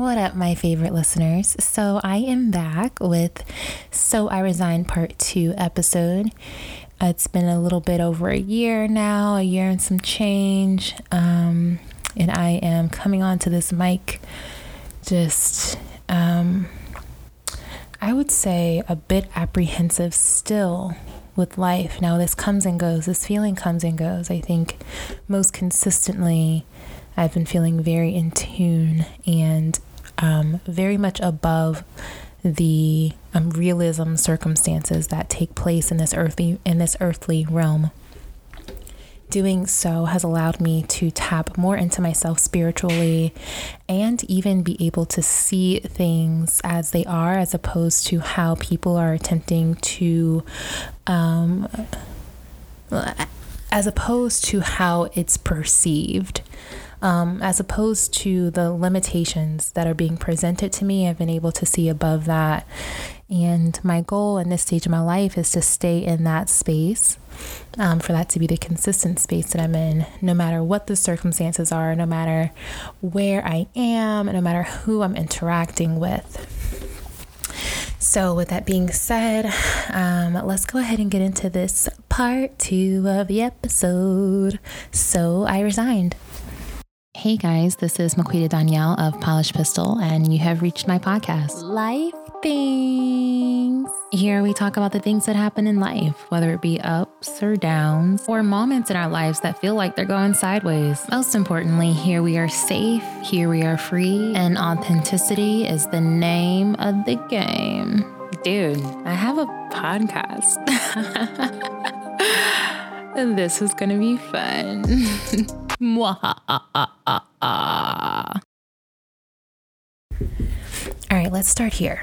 What up, my favorite listeners? So, I am back with So I Resigned Part 2 episode. It's been a little bit over a year now, a year and some change. Um, and I am coming onto this mic just, um, I would say, a bit apprehensive still with life. Now, this comes and goes, this feeling comes and goes. I think most consistently, I've been feeling very in tune and um, very much above the um, realism circumstances that take place in this earthly in this earthly realm. Doing so has allowed me to tap more into myself spiritually and even be able to see things as they are, as opposed to how people are attempting to, um, as opposed to how it's perceived um, as opposed to the limitations that are being presented to me. I've been able to see above that. And my goal in this stage of my life is to stay in that space, um, for that to be the consistent space that I'm in, no matter what the circumstances are, no matter where I am, no matter who I'm interacting with. So, with that being said, um, let's go ahead and get into this part two of the episode. So, I resigned. Hey guys, this is Maquita Donyel of Polish Pistol, and you have reached my podcast, Life Things. Here we talk about the things that happen in life, whether it be ups or downs, or moments in our lives that feel like they're going sideways. Most importantly, here we are safe, here we are free, and authenticity is the name of the game. Dude, I have a podcast. this is gonna be fun. All right, let's start here.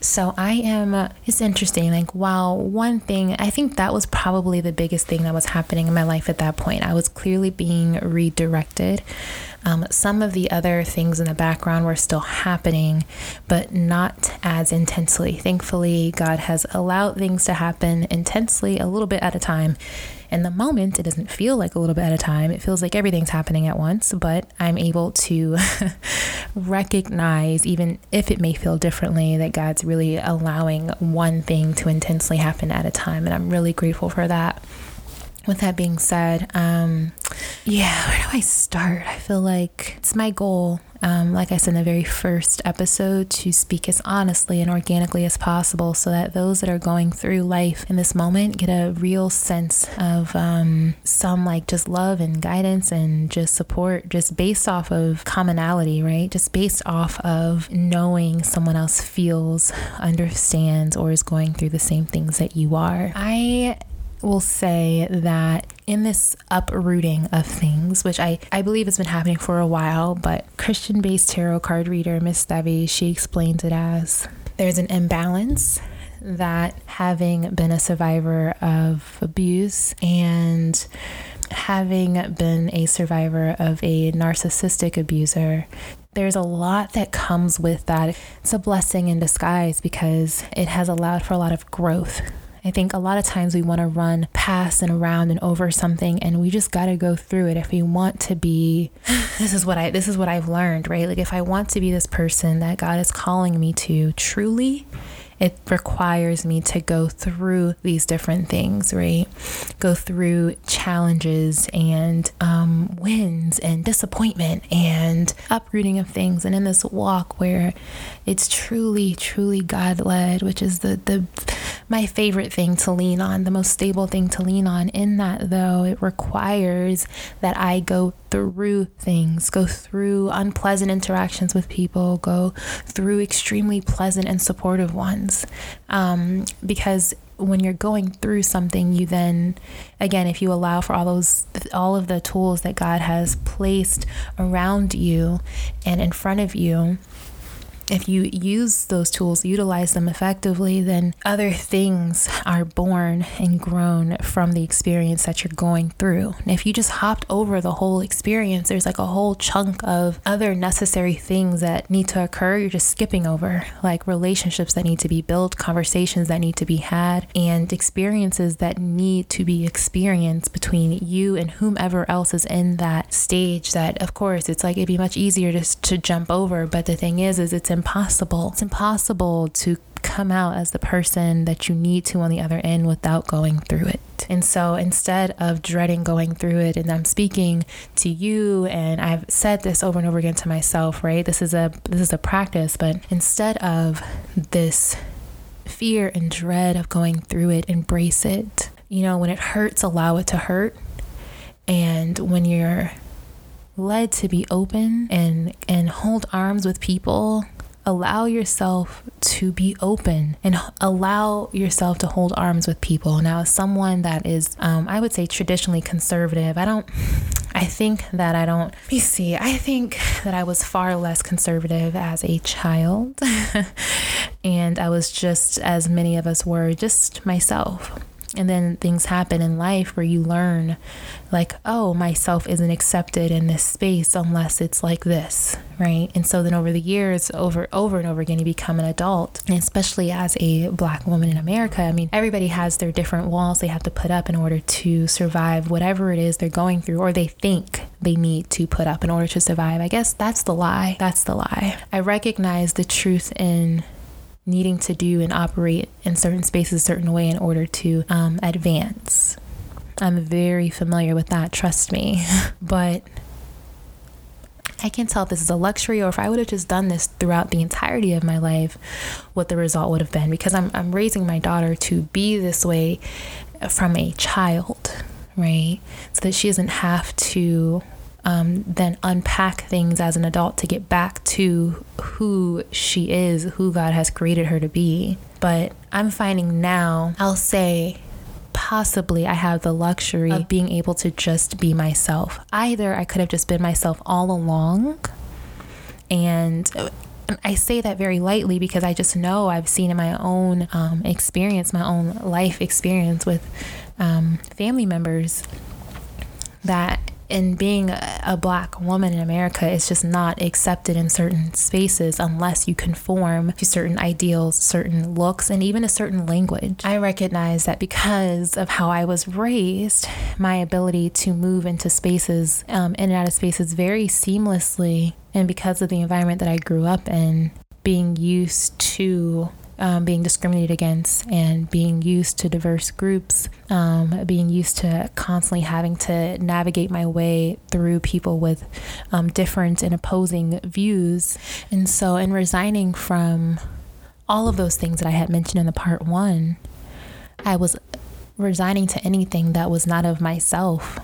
So I am, it's interesting. Like, wow, one thing, I think that was probably the biggest thing that was happening in my life at that point. I was clearly being redirected. Um, some of the other things in the background were still happening, but not as intensely. Thankfully, God has allowed things to happen intensely a little bit at a time in the moment, it doesn't feel like a little bit at a time. It feels like everything's happening at once, but I'm able to recognize, even if it may feel differently, that God's really allowing one thing to intensely happen at a time. And I'm really grateful for that with that being said, um, yeah, where do I start? I feel like it's my goal, um, like I said in the very first episode, to speak as honestly and organically as possible so that those that are going through life in this moment get a real sense of um, some like just love and guidance and just support, just based off of commonality, right? Just based off of knowing someone else feels, understands, or is going through the same things that you are. I will say that in this uprooting of things, which I, I believe has been happening for a while, but Christian based tarot card reader Miss Debbie, she explains it as there's an imbalance that having been a survivor of abuse and having been a survivor of a narcissistic abuser, there's a lot that comes with that. It's a blessing in disguise because it has allowed for a lot of growth I think a lot of times we want to run past and around and over something and we just got to go through it if we want to be this is what I this is what I've learned, right? Like if I want to be this person that God is calling me to truly, it requires me to go through these different things, right? Go through challenges and um, wins and disappointment and uprooting of things. And in this walk where it's truly, truly God led, which is the, the, my favorite thing to lean on, the most stable thing to lean on. In that, though, it requires that I go through things, go through unpleasant interactions with people, go through extremely pleasant and supportive ones. Um, because when you're going through something, you then, again, if you allow for all those, all of the tools that God has placed around you and in front of you, if you use those tools, utilize them effectively, then other things are born and grown from the experience that you're going through. And if you just hopped over the whole experience, there's like a whole chunk of other necessary things that need to occur. You're just skipping over, like relationships that need to be built, conversations that need to be had, and experiences that need to be experienced between you and whomever else is in that stage. That, of course, it's like it'd be much easier just to jump over. But the thing is, is it's impossible. It's impossible to come out as the person that you need to on the other end without going through it. And so instead of dreading going through it, and I'm speaking to you, and I've said this over and over again to myself, right? This is a this is a practice, but instead of this fear and dread of going through it, embrace it. You know, when it hurts, allow it to hurt. And when you're led to be open and and hold arms with people allow yourself to be open and allow yourself to hold arms with people. Now, as someone that is, um, I would say, traditionally conservative, I don't, I think that I don't, let me see, I think that I was far less conservative as a child. and I was just, as many of us were, just myself. And then things happen in life where you learn, like, oh, myself isn't accepted in this space unless it's like this, right? And so then over the years, over over and over again, you become an adult, and especially as a black woman in America. I mean, everybody has their different walls they have to put up in order to survive whatever it is they're going through, or they think they need to put up in order to survive. I guess that's the lie. That's the lie. I recognize the truth in needing to do and operate in certain spaces a certain way in order to um, advance. I'm very familiar with that, trust me. but I can't tell if this is a luxury or if I would have just done this throughout the entirety of my life, what the result would have been. Because I'm, I'm raising my daughter to be this way from a child, right? So that she doesn't have to um, then unpack things as an adult to get back to who she is, who God has created her to be. But I'm finding now, I'll say, possibly I have the luxury of being able to just be myself. Either I could have just been myself all along, and I say that very lightly because I just know I've seen in my own um, experience, my own life experience with um, family members, that and being a black woman in America is just not accepted in certain spaces unless you conform to certain ideals, certain looks, and even a certain language. I recognize that because of how I was raised, my ability to move into spaces, um, in and out of spaces very seamlessly, and because of the environment that I grew up in, being used to um, being discriminated against and being used to diverse groups, um, being used to constantly having to navigate my way through people with um, different and opposing views. And so, in resigning from all of those things that I had mentioned in the part one, I was resigning to anything that was not of myself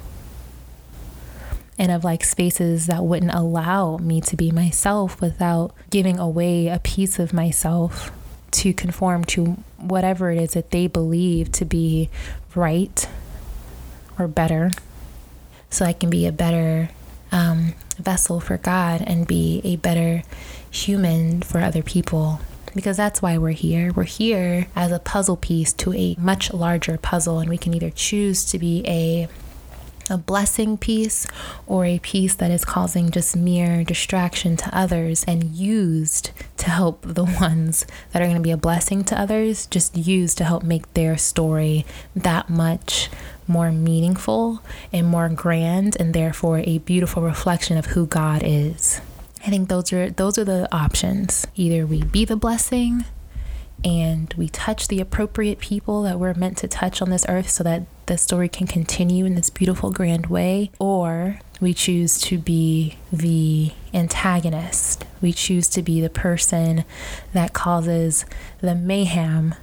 and of like spaces that wouldn't allow me to be myself without giving away a piece of myself to conform to whatever it is that they believe to be right or better so I can be a better um, vessel for God and be a better human for other people. Because that's why we're here. We're here as a puzzle piece to a much larger puzzle, and we can either choose to be a a blessing piece or a piece that is causing just mere distraction to others and used to help the ones that are going to be a blessing to others, just used to help make their story that much more meaningful and more grand and therefore a beautiful reflection of who God is. I think those are those are the options. Either we be the blessing and we touch the appropriate people that we're meant to touch on this earth so that the story can continue in this beautiful, grand way, or we choose to be the antagonist. We choose to be the person that causes the mayhem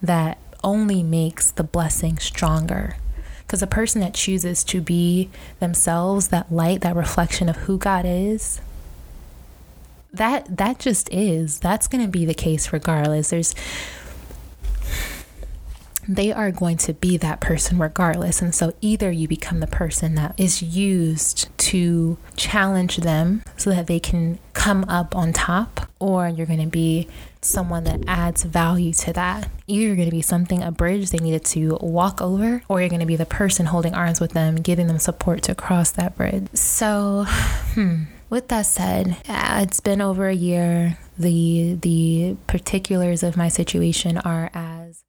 that only makes the blessing stronger. Because a person that chooses to be themselves, that light, that reflection of who God is, that that just is that's going to be the case regardless there's they are going to be that person regardless. And so either you become the person that is used to challenge them so that they can come up on top, or you're going to be someone that adds value to that. Either you're going to be something, a bridge they needed to walk over, or you're going to be the person holding arms with them, giving them support to cross that bridge. So, hmm. With that said, it's been over a year. The the particulars of my situation are as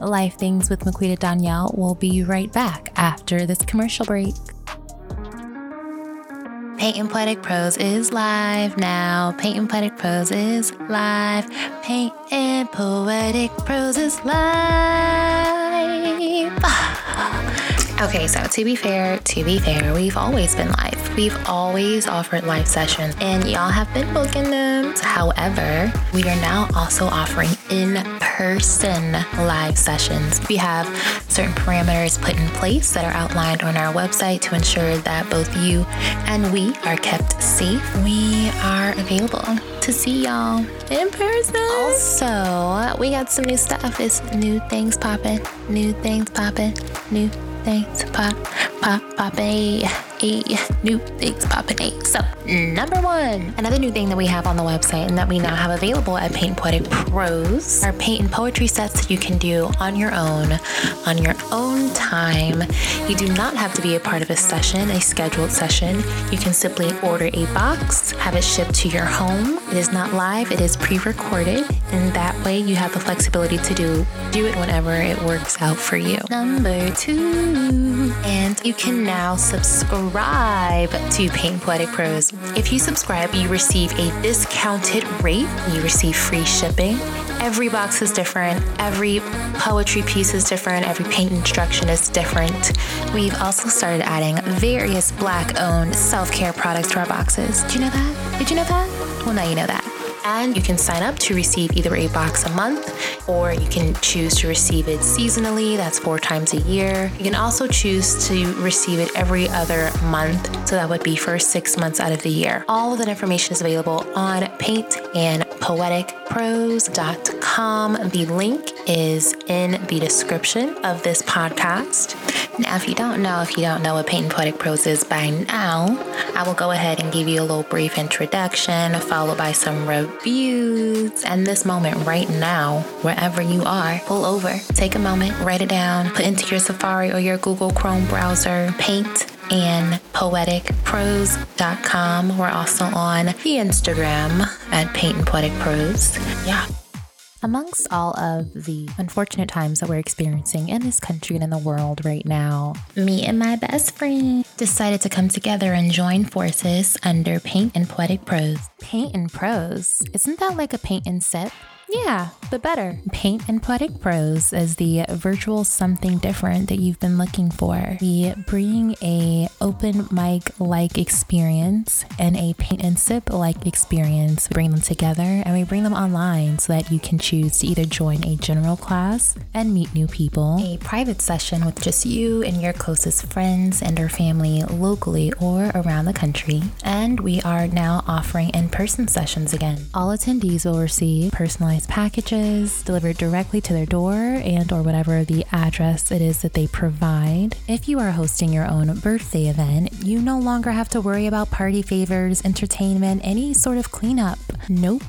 Life Things with Maquita Donyel will be right back after this commercial break. Paint and Poetic Prose is live now. Paint and Poetic Prose is live. Paint and Poetic Prose is live. Okay, so to be fair, to be fair, we've always been live. We've always offered live sessions and y'all have been booking them. However, we are now also offering in person live sessions. We have certain parameters put in place that are outlined on our website to ensure that both you and we are kept safe. We are available to see y'all in person. Also, we got some new stuff. It's new things popping, new things popping, new things pop, pop, popping. A new things popping. A. So, number one, another new thing that we have on the website and that we now have available at Paint Poetic Prose are paint and poetry sets that you can do on your own, on your own time. You do not have to be a part of a session, a scheduled session. You can simply order a box, have it shipped to your home. It is not live, it is pre-recorded, and that way you have the flexibility to do do it whenever it works out for you. Number two, and you can now subscribe to Paint Poetic Prose. If you subscribe, you receive a discounted rate. You receive free shipping. Every box is different. Every poetry piece is different. Every paint instruction is different. We've also started adding various black owned self care products to our boxes. Did you know that? Did you know that? Well, now you know that. And you can sign up to receive either a box a month or you can choose to receive it seasonally. That's four times a year. You can also choose to receive it every other month. So that would be for six months out of the year. All of that information is available on paintandpoeticprose.com. The link is in the description of this podcast. Now, if you don't know, if you don't know what Paint and Poetic Prose is by now, I will go ahead and give you a little brief introduction, followed by some reviews. And this moment right now, wherever you are, pull over, take a moment, write it down, put into your Safari or your Google Chrome browser, paint and poeticprose.com. We're also on the Instagram at Paint and Poetic Prose. Yeah. Amongst all of the unfortunate times that we're experiencing in this country and in the world right now, me and my best friend decided to come together and join forces under Paint and Poetic Prose. Paint and Prose? Isn't that like a paint and sip? Yeah, but better. Paint and Poetic Prose is the virtual something different that you've been looking for. We bring a open mic like experience and a paint and sip like experience. We bring them together and we bring them online so that you can choose to either join a general class and meet new people, a private session with just you and your closest friends and or family locally or around the country. And we are now offering in-person sessions again. All attendees will receive personalized packages delivered directly to their door and or whatever the address it is that they provide. If you are hosting your own birthday event, you no longer have to worry about party favors, entertainment, any sort of cleanup. Nope.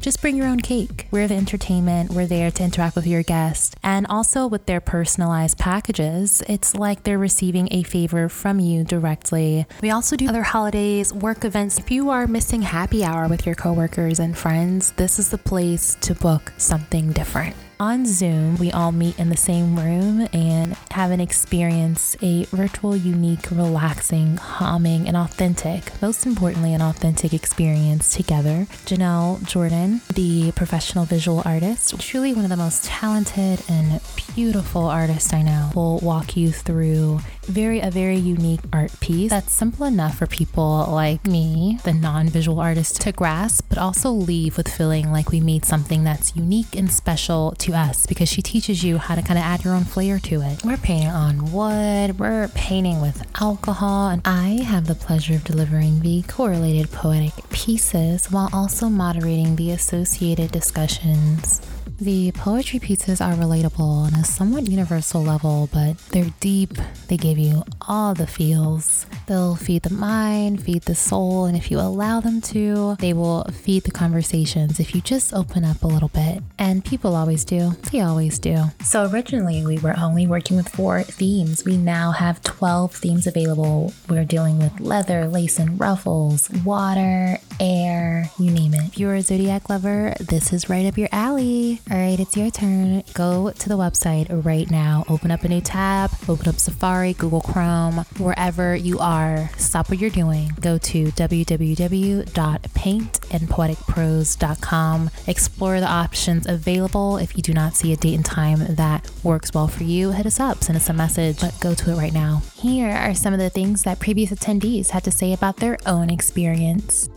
Just bring your own cake. We're the entertainment. We're there to interact with your guests. And also with their personalized packages, it's like they're receiving a favor from you directly. We also do other holidays, work events. If you are missing happy hour with your coworkers and friends, this is the place to book something different on Zoom, we all meet in the same room and have an experience, a virtual, unique, relaxing, calming, and authentic, most importantly, an authentic experience together. Janelle Jordan, the professional visual artist, truly one of the most talented and beautiful artists I know, will walk you through very a very unique art piece that's simple enough for people like me, the non-visual artist, to grasp, but also leave with feeling like we made something that's unique and special to us because she teaches you how to kind of add your own flair to it. We're painting on wood, we're painting with alcohol, and I have the pleasure of delivering the correlated poetic pieces while also moderating the associated discussions The poetry pieces are relatable on a somewhat universal level, but they're deep. They give you all the feels. They'll feed the mind, feed the soul, and if you allow them to, they will feed the conversations if you just open up a little bit. And people always do. They always do. So originally, we were only working with four themes. We now have 12 themes available. We're dealing with leather, lace, and ruffles, water, air, you name it. If you're a Zodiac lover, this is right up your alley. All right, it's your turn. Go to the website right now. Open up a new tab, open up Safari, Google Chrome, wherever you are. Stop what you're doing. Go to www.paintandpoeticprose.com. Explore the options available. If you do not see a date and time that works well for you, hit us up, send us a message, but go to it right now. Here are some of the things that previous attendees had to say about their own experience.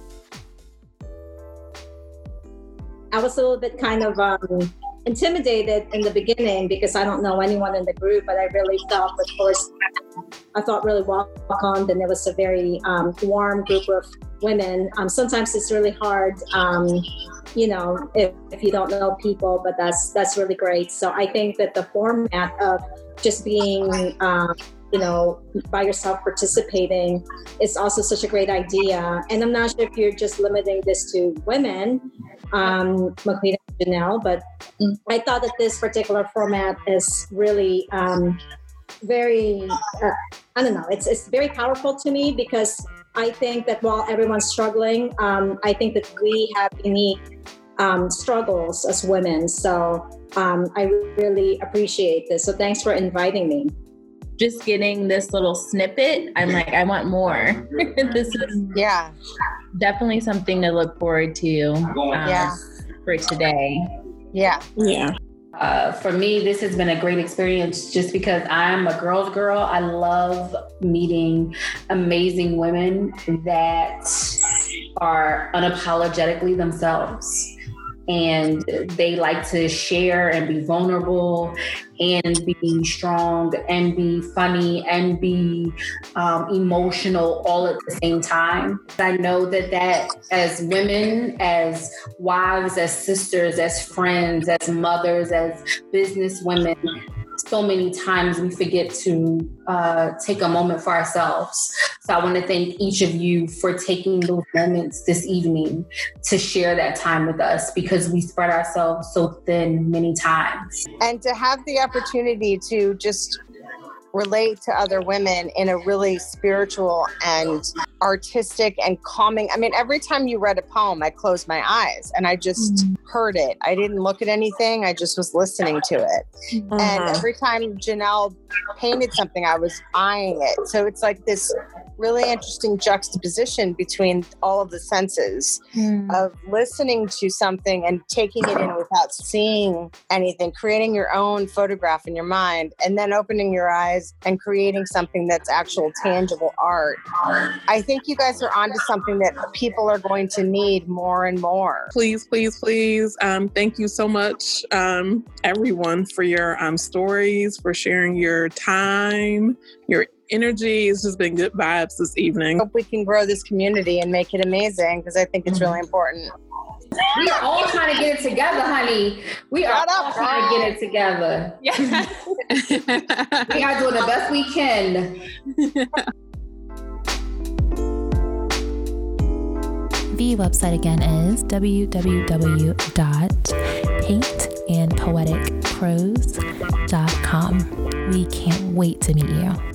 I was a little bit kind of um, intimidated in the beginning because I don't know anyone in the group, but I really felt, of course, I felt really welcomed, and it was a very um, warm group of women. Um, sometimes it's really hard, um, you know, if, if you don't know people, but that's that's really great. So I think that the format of just being um, you know, by yourself participating is also such a great idea. And I'm not sure if you're just limiting this to women, um, Maquita and Janelle, but I thought that this particular format is really um, very, uh, I don't know, it's, it's very powerful to me because I think that while everyone's struggling, um, I think that we have unique um, struggles as women. So um, I really appreciate this. So thanks for inviting me just getting this little snippet, I'm like, I want more. this is yeah, definitely something to look forward to. Um, yeah, for today. Yeah, yeah. Uh, for me, this has been a great experience just because I'm a girl's girl. I love meeting amazing women that are unapologetically themselves and they like to share and be vulnerable and be strong and be funny and be um, emotional all at the same time. I know that that as women, as wives, as sisters, as friends, as mothers, as business women, so many times we forget to uh, take a moment for ourselves. So I want to thank each of you for taking those moments this evening to share that time with us because we spread ourselves so thin many times. And to have the opportunity to just relate to other women in a really spiritual and artistic and calming. I mean, every time you read a poem, I closed my eyes and I just mm. heard it. I didn't look at anything, I just was listening to it. Uh-huh. And every time Janelle painted something, I was eyeing it. So it's like this really interesting juxtaposition between all of the senses mm. of listening to something and taking it in without seeing anything, creating your own photograph in your mind, and then opening your eyes and creating something that's actual tangible art. I think you guys are onto something that people are going to need more and more. Please, please, please. Um, thank you so much, um, everyone, for your um, stories, for sharing your time, your energy. It's just been good vibes this evening. Hope we can grow this community and make it amazing because I think it's really important. We are all trying to get it together, honey. We are all trying to get it together. Yeah. we are doing the best we can. The website again is www.paintandpoeticprose.com. We can't wait to meet you.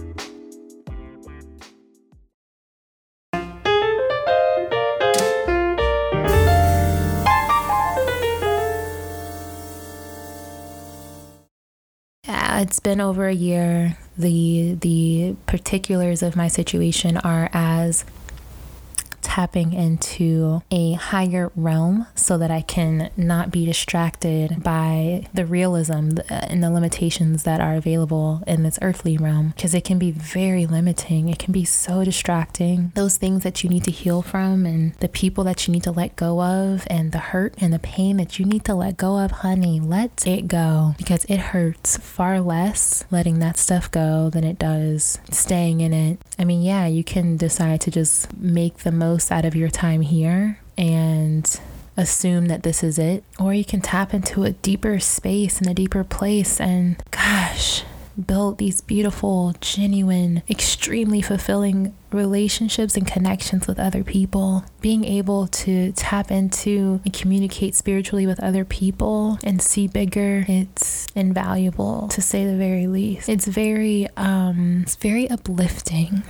It's been over a year. The the particulars of my situation are as tapping into a higher realm so that I can not be distracted by the realism uh, and the limitations that are available in this earthly realm because it can be very limiting. It can be so distracting. Those things that you need to heal from and the people that you need to let go of and the hurt and the pain that you need to let go of, honey, let it go because it hurts far less letting that stuff go than it does staying in it. I mean, yeah, you can decide to just make the most out of your time here and assume that this is it, or you can tap into a deeper space and a deeper place and gosh, build these beautiful, genuine, extremely fulfilling relationships and connections with other people. Being able to tap into and communicate spiritually with other people and see bigger, it's invaluable to say the very least. It's very um it's very uplifting.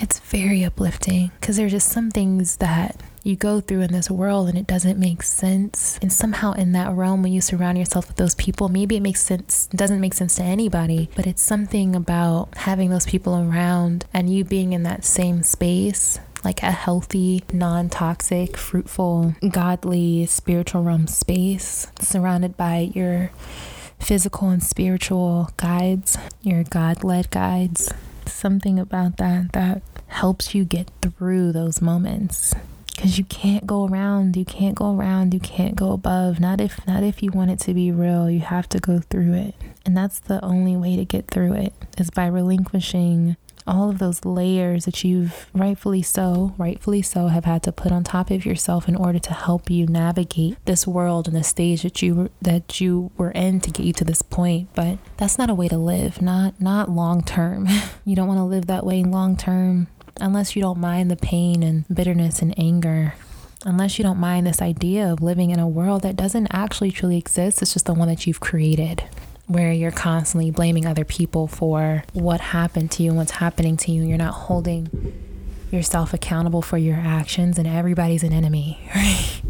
It's very uplifting because there's just some things that you go through in this world and it doesn't make sense. And somehow in that realm, when you surround yourself with those people, maybe it makes sense, doesn't make sense to anybody, but it's something about having those people around and you being in that same space like a healthy, non toxic, fruitful, godly, spiritual realm space surrounded by your physical and spiritual guides, your God led guides. Something about that that helps you get through those moments. Because you can't go around you can't go around you can't go above. Not if not if you want it to be real you have to go through it. And that's the only way to get through it is by relinquishing all of those layers that you've rightfully so rightfully so have had to put on top of yourself in order to help you navigate this world and the stage that you were that you were in to get you to this point. But that's not a way to live not not long term. You don't want to live that way long term unless you don't mind the pain and bitterness and anger, unless you don't mind this idea of living in a world that doesn't actually truly exist, it's just the one that you've created. Where you're constantly blaming other people for what happened to you and what's happening to you. You're not holding yourself accountable for your actions, and everybody's an enemy, right?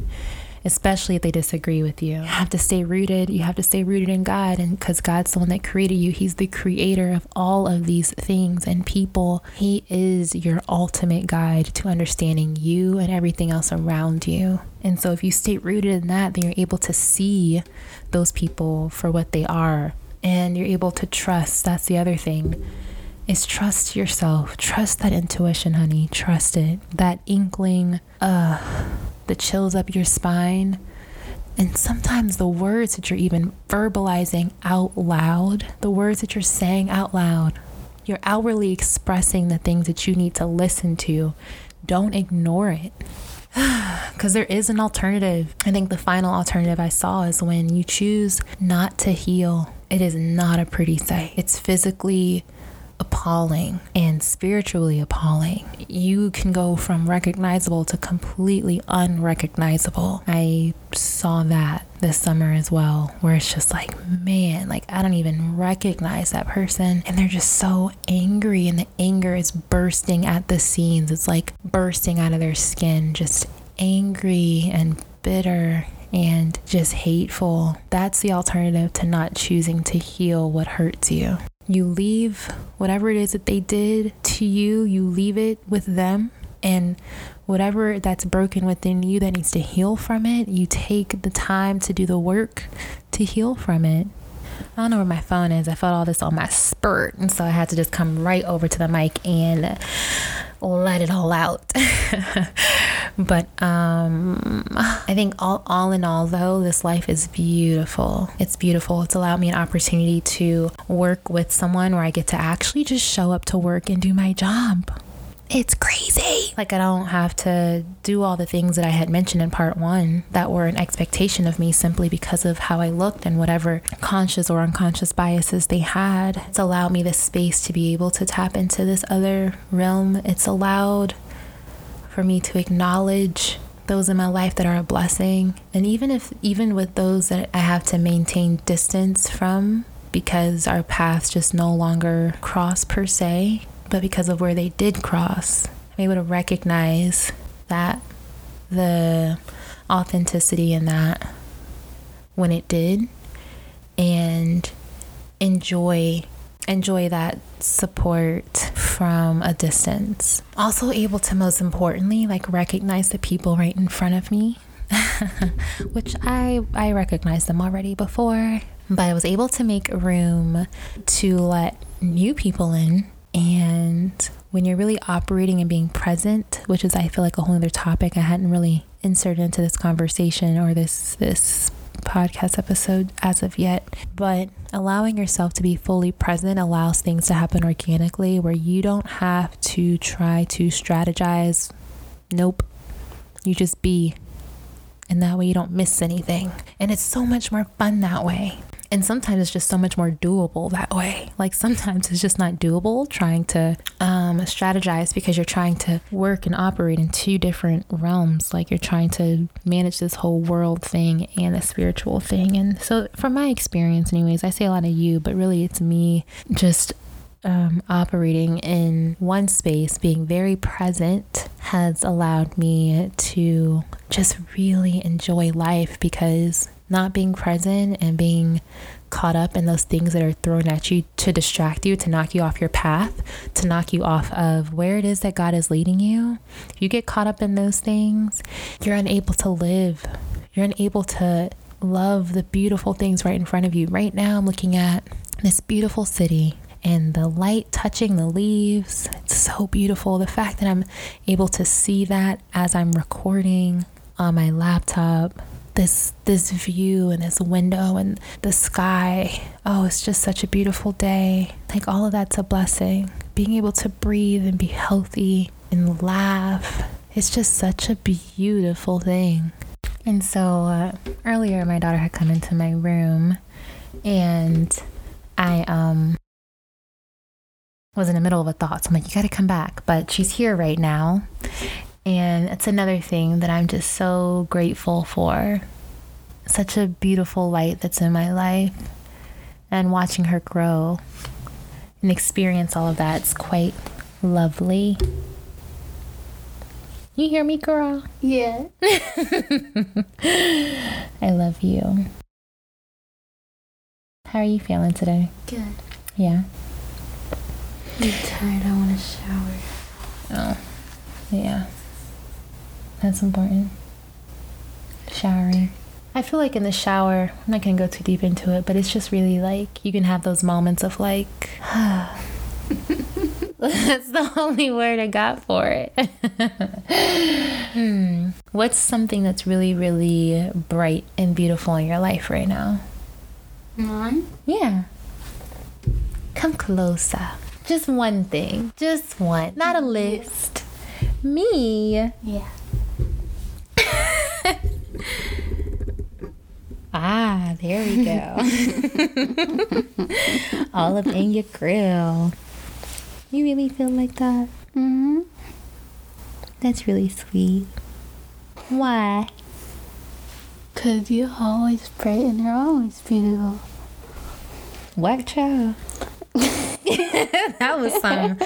Especially if they disagree with you. You have to stay rooted. You have to stay rooted in God, and because God's the one that created you, He's the creator of all of these things and people. He is your ultimate guide to understanding you and everything else around you. And so, if you stay rooted in that, then you're able to see those people for what they are, and you're able to trust. That's the other thing is trust yourself. Trust that intuition, honey. Trust it. That inkling, the chills up your spine. And sometimes the words that you're even verbalizing out loud, the words that you're saying out loud, you're outwardly expressing the things that you need to listen to. Don't ignore it. Because there is an alternative. I think the final alternative I saw is when you choose not to heal. It is not a pretty sight. It's physically appalling and spiritually appalling. You can go from recognizable to completely unrecognizable. I saw that this summer as well, where it's just like, man, like I don't even recognize that person. And they're just so angry, and the anger is bursting at the seams. It's like bursting out of their skin, just angry and bitter and just hateful. That's the alternative to not choosing to heal what hurts you. You leave whatever it is that they did to you, you leave it with them. And whatever that's broken within you that needs to heal from it, you take the time to do the work to heal from it. I don't know where my phone is. I felt all this on my spurt. And so I had to just come right over to the mic and let it all out. but um, I think all, all in all, though, this life is beautiful. It's beautiful. It's allowed me an opportunity to work with someone where I get to actually just show up to work and do my job it's crazy. Like, I don't have to do all the things that I had mentioned in part one that were an expectation of me simply because of how I looked and whatever conscious or unconscious biases they had. It's allowed me the space to be able to tap into this other realm. It's allowed for me to acknowledge those in my life that are a blessing. And even if, even with those that I have to maintain distance from, because our paths just no longer cross per se, but because of where they did cross, I'm able to recognize that the authenticity in that when it did and enjoy enjoy that support from a distance. Also able to most importantly like recognize the people right in front of me which i i recognized them already before but i was able to make room to let new people in. And when you're really operating and being present, which is I feel like a whole other topic I hadn't really inserted into this conversation or this this podcast episode as of yet, but allowing yourself to be fully present allows things to happen organically where you don't have to try to strategize. Nope. You just be And that way you don't miss anything. And it's so much more fun that way. And sometimes it's just so much more doable that way. Like sometimes it's just not doable trying to um, strategize because you're trying to work and operate in two different realms. Like you're trying to manage this whole world thing and a spiritual thing. And so, from my experience, anyways, I say a lot of you, but really it's me just um, operating in one space, being very present, has allowed me to just really enjoy life because not being present and being caught up in those things that are thrown at you to distract you, to knock you off your path, to knock you off of where it is that God is leading you. If you get caught up in those things, you're unable to live. You're unable to love the beautiful things right in front of you. Right now, I'm looking at this beautiful city and the light touching the leaves. It's so beautiful. The fact that I'm able to see that as I'm recording on my laptop this this view and this window and the sky. Oh, it's just such a beautiful day. Like all of that's a blessing. Being able to breathe and be healthy and laugh. It's just such a beautiful thing. And so uh, earlier, my daughter had come into my room, and I um was in the middle of a thought. So I'm like, you got to come back. But she's here right now, and it's another thing that I'm just so grateful for. Such a beautiful light that's in my life. And watching her grow and experience all of that, it's quite lovely. You hear me, girl? Yeah. I love you. How are you feeling today? Good. Yeah. I'm tired. I want to shower. Oh, yeah. That's important. Showering. I feel like in the shower, I'm not going to go too deep into it, but it's just really like you can have those moments of like, that's the only word I got for it. hmm. What's something that's really, really bright and beautiful in your life right now? Mine? Yeah. Come closer. Just one thing. Just one. Not a list. Me. Yeah. Ah, there we go. All up in your grill. You really feel like that? Mm-hmm. That's really sweet. Why? Because you're always bright and you're always beautiful. What child? that was some.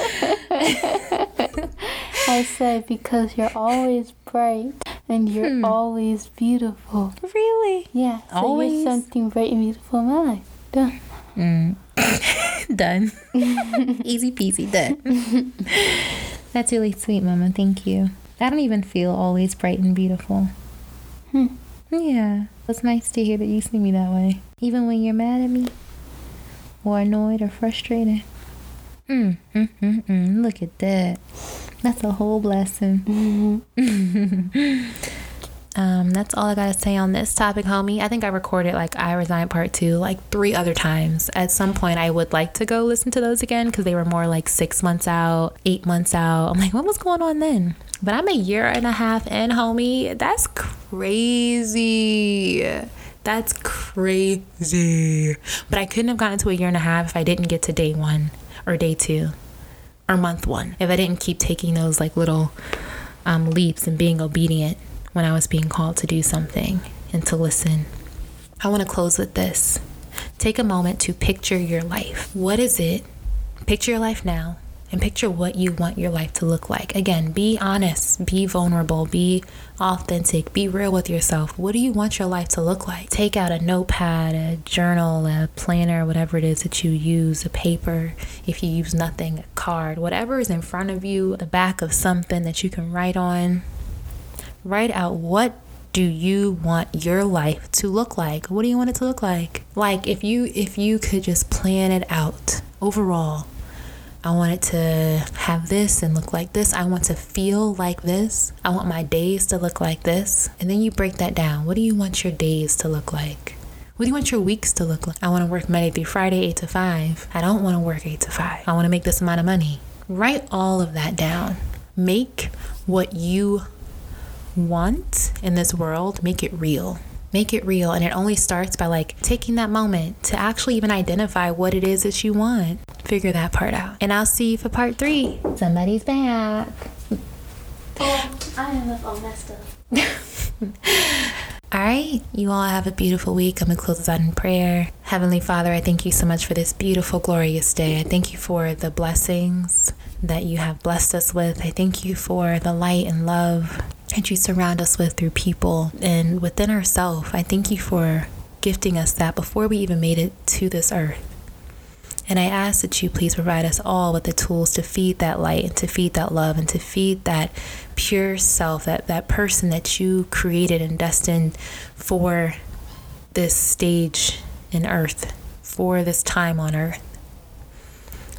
I said because you're always bright and you're Hmm. always beautiful. Really? Yeah. So Always? you're something bright and beautiful in my life. Done. Mm. done. Easy peasy, done. That's really sweet, Mama. Thank you. I don't even feel always bright and beautiful. Hmm. Yeah. It's nice to hear that you see me that way. Even when you're mad at me, or annoyed or frustrated. Mm, mm, mm, mm. Look at that. That's a whole blessing. Mm-hmm. Um, that's all I gotta say on this topic, homie. I think I recorded like I Resign Part 2 like three other times. At some point, I would like to go listen to those again because they were more like six months out, eight months out. I'm like, what was going on then? But I'm a year and a half in, homie. That's crazy. That's crazy. But I couldn't have gotten to a year and a half if I didn't get to day one or day two or month one. If I didn't keep taking those like little um, leaps and being obedient when I was being called to do something and to listen. I want to close with this. Take a moment to picture your life. What is it? Picture your life now and picture what you want your life to look like. Again, be honest, be vulnerable, be authentic, be real with yourself. What do you want your life to look like? Take out a notepad, a journal, a planner, whatever it is that you use, a paper, if you use nothing, a card, whatever is in front of you, the back of something that you can write on. Write out what do you want your life to look like? What do you want it to look like? Like if you if you could just plan it out overall. I want it to have this and look like this. I want to feel like this. I want my days to look like this. And then you break that down. What do you want your days to look like? What do you want your weeks to look like? I want to work Monday through Friday, 8 to 5. I don't want to work 8 to 5. I want to make this amount of money. Write all of that down. Make what you want in this world, make it real. Make it real. And it only starts by like taking that moment to actually even identify what it is that you want. Figure that part out. And I'll see you for part three. Somebody's back. Oh, I am all messed up. All right, you all have a beautiful week. I'm gonna close this out in prayer. Heavenly Father, I thank you so much for this beautiful, glorious day. I thank you for the blessings that you have blessed us with. I thank you for the light and love that you surround us with through people and within ourselves. I thank you for gifting us that before we even made it to this earth. And I ask that you please provide us all with the tools to feed that light and to feed that love and to feed that pure self, that, that person that you created and destined for this stage in earth, for this time on earth.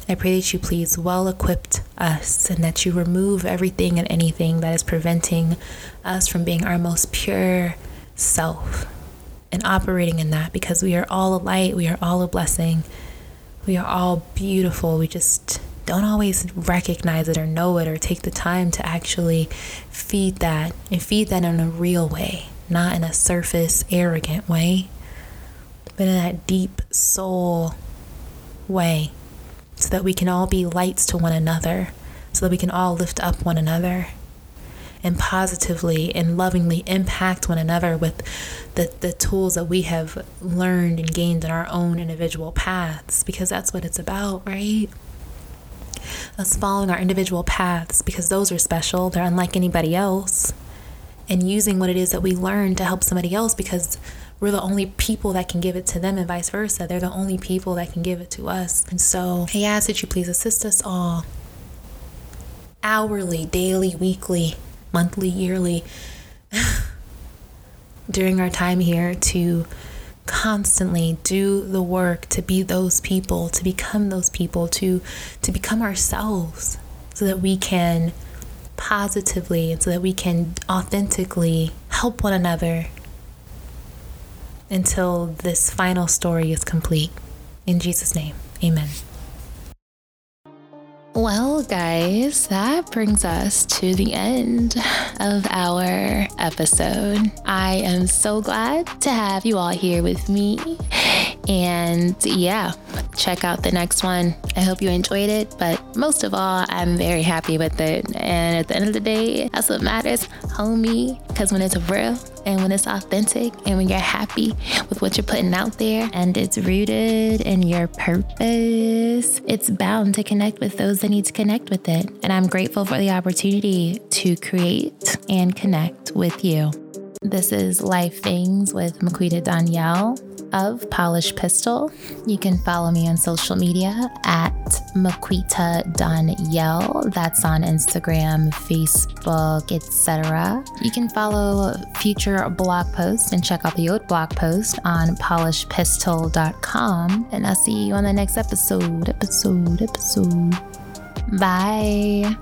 I pray that you please well equip us and that you remove everything and anything that is preventing us from being our most pure self and operating in that because we are all a light, we are all a blessing, we are all beautiful. We just don't always recognize it or know it or take the time to actually feed that and feed that in a real way, not in a surface, arrogant way, but in that deep soul way so that we can all be lights to one another, so that we can all lift up one another and positively and lovingly impact one another with the, the tools that we have learned and gained in our own individual paths, because that's what it's about, right? Us following our individual paths because those are special, they're unlike anybody else, and using what it is that we learn to help somebody else because we're the only people that can give it to them and vice versa. They're the only people that can give it to us. And so I ask that you please assist us all hourly, daily, weekly, monthly, yearly during our time here to constantly do the work to be those people, to become those people, to to become ourselves so that we can positively and so that we can authentically help one another until this final story is complete. In Jesus' name, amen. Well, guys, that brings us to the end of our episode. I am so glad to have you all here with me. And yeah, check out the next one. I hope you enjoyed it, but most of all, I'm very happy with it. And at the end of the day, that's what matters, homie. Because when it's real and when it's authentic and when you're happy with what you're putting out there and it's rooted in your purpose, it's bound to connect with those that need to connect with it. And I'm grateful for the opportunity to create and connect with you. This is Life Things with Maquita Donyel of Polish Pistol. You can follow me on social media at Maquita Donyel. That's on Instagram, Facebook, etc. You can follow future blog posts and check out the old blog post on polishpistol.com. And I'll see you on the next episode. Episode, episode. Bye.